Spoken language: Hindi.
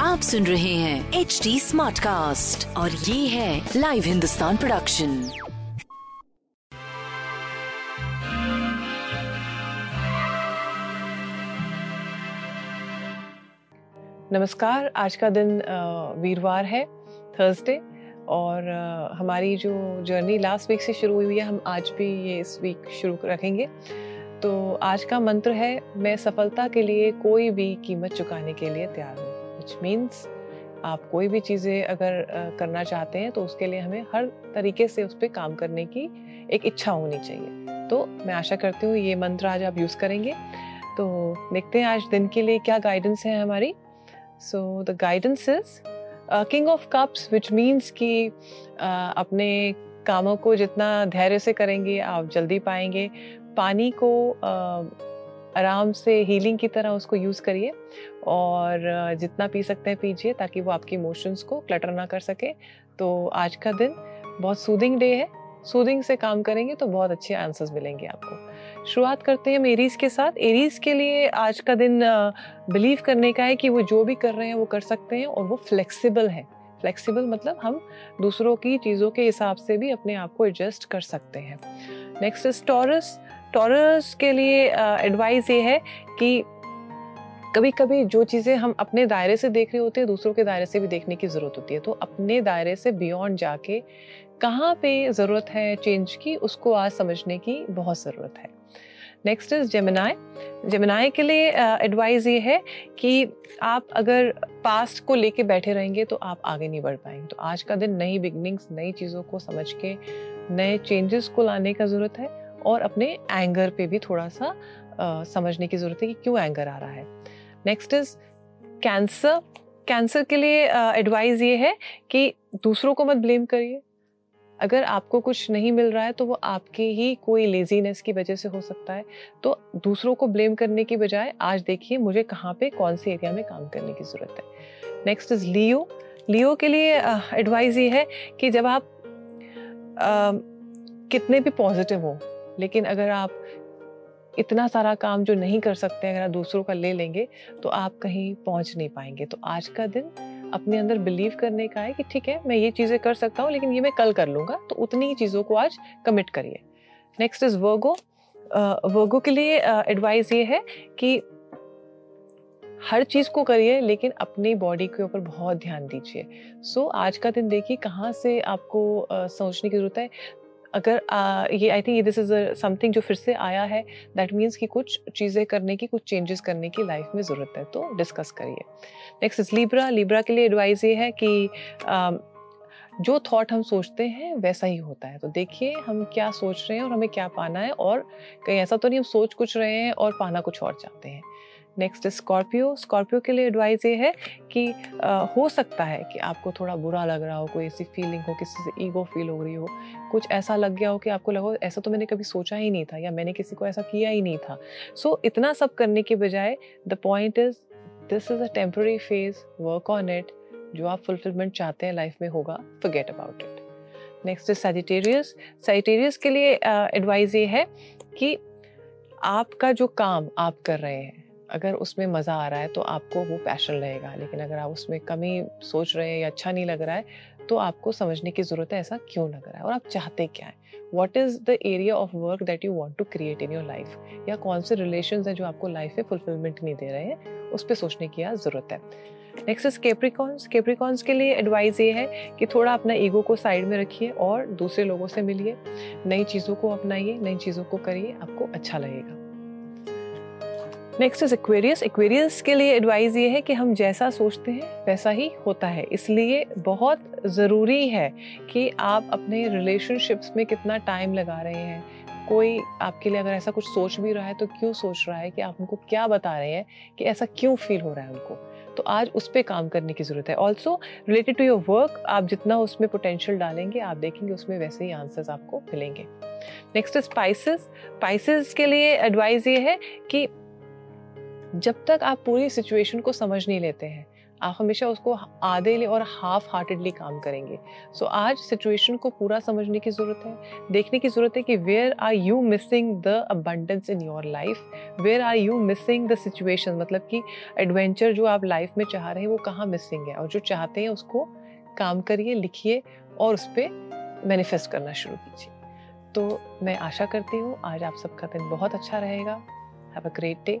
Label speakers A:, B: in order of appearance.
A: आप सुन रहे हैं एच डी स्मार्ट कास्ट और ये है लाइव हिंदुस्तान प्रोडक्शन
B: नमस्कार, आज का दिन वीरवार है थर्सडे और हमारी जो जर्नी लास्ट वीक से शुरू हुई है, हम आज भी ये इस वीक शुरू रखेंगे। तो आज का मंत्र है मैं सफलता के लिए कोई भी कीमत चुकाने के लिए तैयार हूँ। विच मीन्स आप कोई भी चीज़ें अगर करना चाहते हैं तो उसके लिए हमें हर तरीके से उस पर काम करने की एक इच्छा होनी चाहिए। तो मैं आशा करती हूँ ये मंत्र आज आप यूज़ करेंगे। तो देखते हैं आज दिन के लिए क्या गाइडेंस है हमारी। So the guidance is king of cups which means कि uh, अपने कामों को जितना धैर्य से करेंगे आप जल्दी पाएँगे। पानी को आराम से हीलिंग की तरह उसको यूज़ करिए और जितना पी सकते हैं पीजिए ताकि वो आपकी इमोशंस को क्लटर ना कर सके। तो आज का दिन बहुत सूदिंग डे है। सूदिंग से काम करेंगे तो बहुत अच्छे आंसर्स मिलेंगे आपको। शुरुआत करते हैं हम एरीज के साथ। एरीज के लिए आज का दिन बिलीव करने का है कि वो जो भी कर रहे हैं वो कर सकते हैं और वो फ्लेक्सिबल है। फ्लेक्सिबल मतलब हम दूसरों की चीज़ों के हिसाब से भी अपने आप को एडजस्ट कर सकते हैं। नेक्स्ट इज़ टॉरस टॉरस के लिए एडवाइस ये है कि कभी कभी जो चीज़ें हम अपने दायरे से देख रहे होते हैं, दूसरों के दायरे से भी देखने की ज़रूरत होती है। तो अपने दायरे से बियॉन्ड जाके कहाँ पे ज़रूरत है चेंज की, उसको आज समझने की बहुत ज़रूरत है। नेक्स्ट इज़ जेमिनाई जेमिनाई के लिए एडवाइस ये है कि आप अगर पास्ट को लेके बैठे रहेंगे तो आप आगे नहीं बढ़ पाएँगे। तो आज का दिन नई बिगनिंग्स नई चीज़ों को समझ के, नए चेंजेस को लाने का ज़रूरत है। और अपने एंगर पे भी थोड़ा सा uh, समझने की ज़रूरत है कि क्यों एंगर आ रहा है। नेक्स्ट इज़ कैंसर कैंसर के लिए एडवाइस ये है कि दूसरों को मत ब्लेम करिए। अगर आपको कुछ नहीं मिल रहा है तो वो आपके ही कोई लेजीनेस की वजह से हो सकता है। तो दूसरों को ब्लेम करने की बजाय आज देखिए मुझे कहाँ पे कौन सी एरिया में काम करने की ज़रूरत है। नेक्स्ट इज़ लियो लियो के लिए एडवाइस ये है कि जब आप uh, कितने भी पॉजिटिव हो लेकिन अगर आप इतना सारा काम जो नहीं कर सकते अगर आप दूसरों का ले लेंगे तो आप कहीं पहुँच नहीं पाएँगे। तो आज का दिन अपने अंदर बिलीव करने का है कि ठीक है मैं ये चीज़ें कर सकता हूँ लेकिन ये मैं कल कर लूँगा तो उतनी ही चीज़ों को आज कमिट करिए। नेक्स्ट इज़ वर्गो वर्गो के लिए एडवाइस ये है कि हर चीज़ को करिए लेकिन अपनी बॉडी के ऊपर बहुत ध्यान दीजिए। सो so, आज का दिन देखिए कहाँ से आपको सोचने की ज़रूरत है। अगर आ, ये I think this is something जो फिर से आया है दैट मीन्स कि कुछ चीज़ें करने की कुछ चेंजेस करने की लाइफ में ज़रूरत है तो डिस्कस करिए। नेक्स्ट इज़ लिब्रा लिब्रा के लिए एडवाइस ये है कि आ, जो थॉट हम सोचते हैं वैसा ही होता है। तो देखिए हम क्या सोच रहे हैं और हमें क्या पाना है और कहीं ऐसा तो नहीं हम सोच कुछ रहे हैं और पाना कुछ और चाहते हैं। नेक्स्ट स्कॉर्पियो स्कॉर्पियो के लिए एडवाइस ये है कि आ, हो सकता है कि आपको थोड़ा बुरा लग रहा हो कोई ऐसी फीलिंग हो किसी से ईगो फील हो रही हो। कुछ ऐसा लग गया हो कि आपको लगा ऐसा तो मैंने कभी सोचा ही नहीं था या मैंने किसी को ऐसा किया ही नहीं था। सो so, इतना सब करने के बजाय the point is this is a temporary phase work on it जो आप फुलफिलमेंट चाहते हैं लाइफ में होगा forget about it next is Sagittarius Sagittarius के लिए एडवाइस ये है कि आपका जो काम आप कर रहे हैं अगर उसमें मज़ा आ रहा है तो आपको वो पैशन रहेगा। लेकिन अगर आप उसमें कमी सोच रहे हैं या अच्छा नहीं लग रहा है तो आपको समझने की ज़रूरत है, ऐसा क्यों लग रहा है? और आप चाहते क्या है? What is the area of work that you want to create in your life या कौन से रिलेशन हैं जो आपको लाइफ में फुलफिलमेंट नहीं दे रहे हैं? उस पर सोचने की ज़रूरत है। नेक्स्ट इज़ केप्रिकॉन्स केप्रिकॉन्स के लिए एडवाइस ये है कि थोड़ा अपना ईगो को साइड में रखिए और दूसरे लोगों से मिलिए। नई चीज़ों को अपनाइए, नई चीज़ों को करिए, आपको अच्छा लगेगा। नेक्स्ट इज़ एक्वेरियस एक्वेरियस के लिए एडवाइस ये है कि हम जैसा सोचते हैं, वैसा ही होता है। इसलिए बहुत ज़रूरी है कि आप अपने रिलेशनशिप्स में कितना टाइम लगा रहे हैं। कोई आपके लिए अगर ऐसा कुछ सोच भी रहा है तो क्यों सोच रहा है कि आप उनको क्या बता रहे हैं कि ऐसा क्यों फील हो रहा है उनको? तो आज उस पर काम करने की ज़रूरत है। Also related to your work आप जितना उसमें पोटेंशियल डालेंगे, आप देखेंगे, उसमें वैसे ही आंसर्स आपको मिलेंगे। नेक्स्ट स्पाइसेस स्पाइसेस के लिए एडवाइस ये है कि जब तक आप पूरी सिचुएशन को समझ नहीं लेते हैं आप हमेशा उसको आधे और हाफ़ हार्टेडली काम करेंगे। सो so, आज सिचुएशन को पूरा समझने की ज़रूरत है। देखने की ज़रूरत है कि where are you missing the abundance in your life where are you missing the situation मतलब कि एडवेंचर जो आप लाइफ में चाह रहे हैं वो कहाँ मिसिंग है? और जो चाहते हैं उसको काम करिए लिखिए और उस पर मैनिफेस्ट करना शुरू कीजिए। तो मैं आशा करती हूँ आज आप सबका दिन बहुत अच्छा रहेगा। Have a great day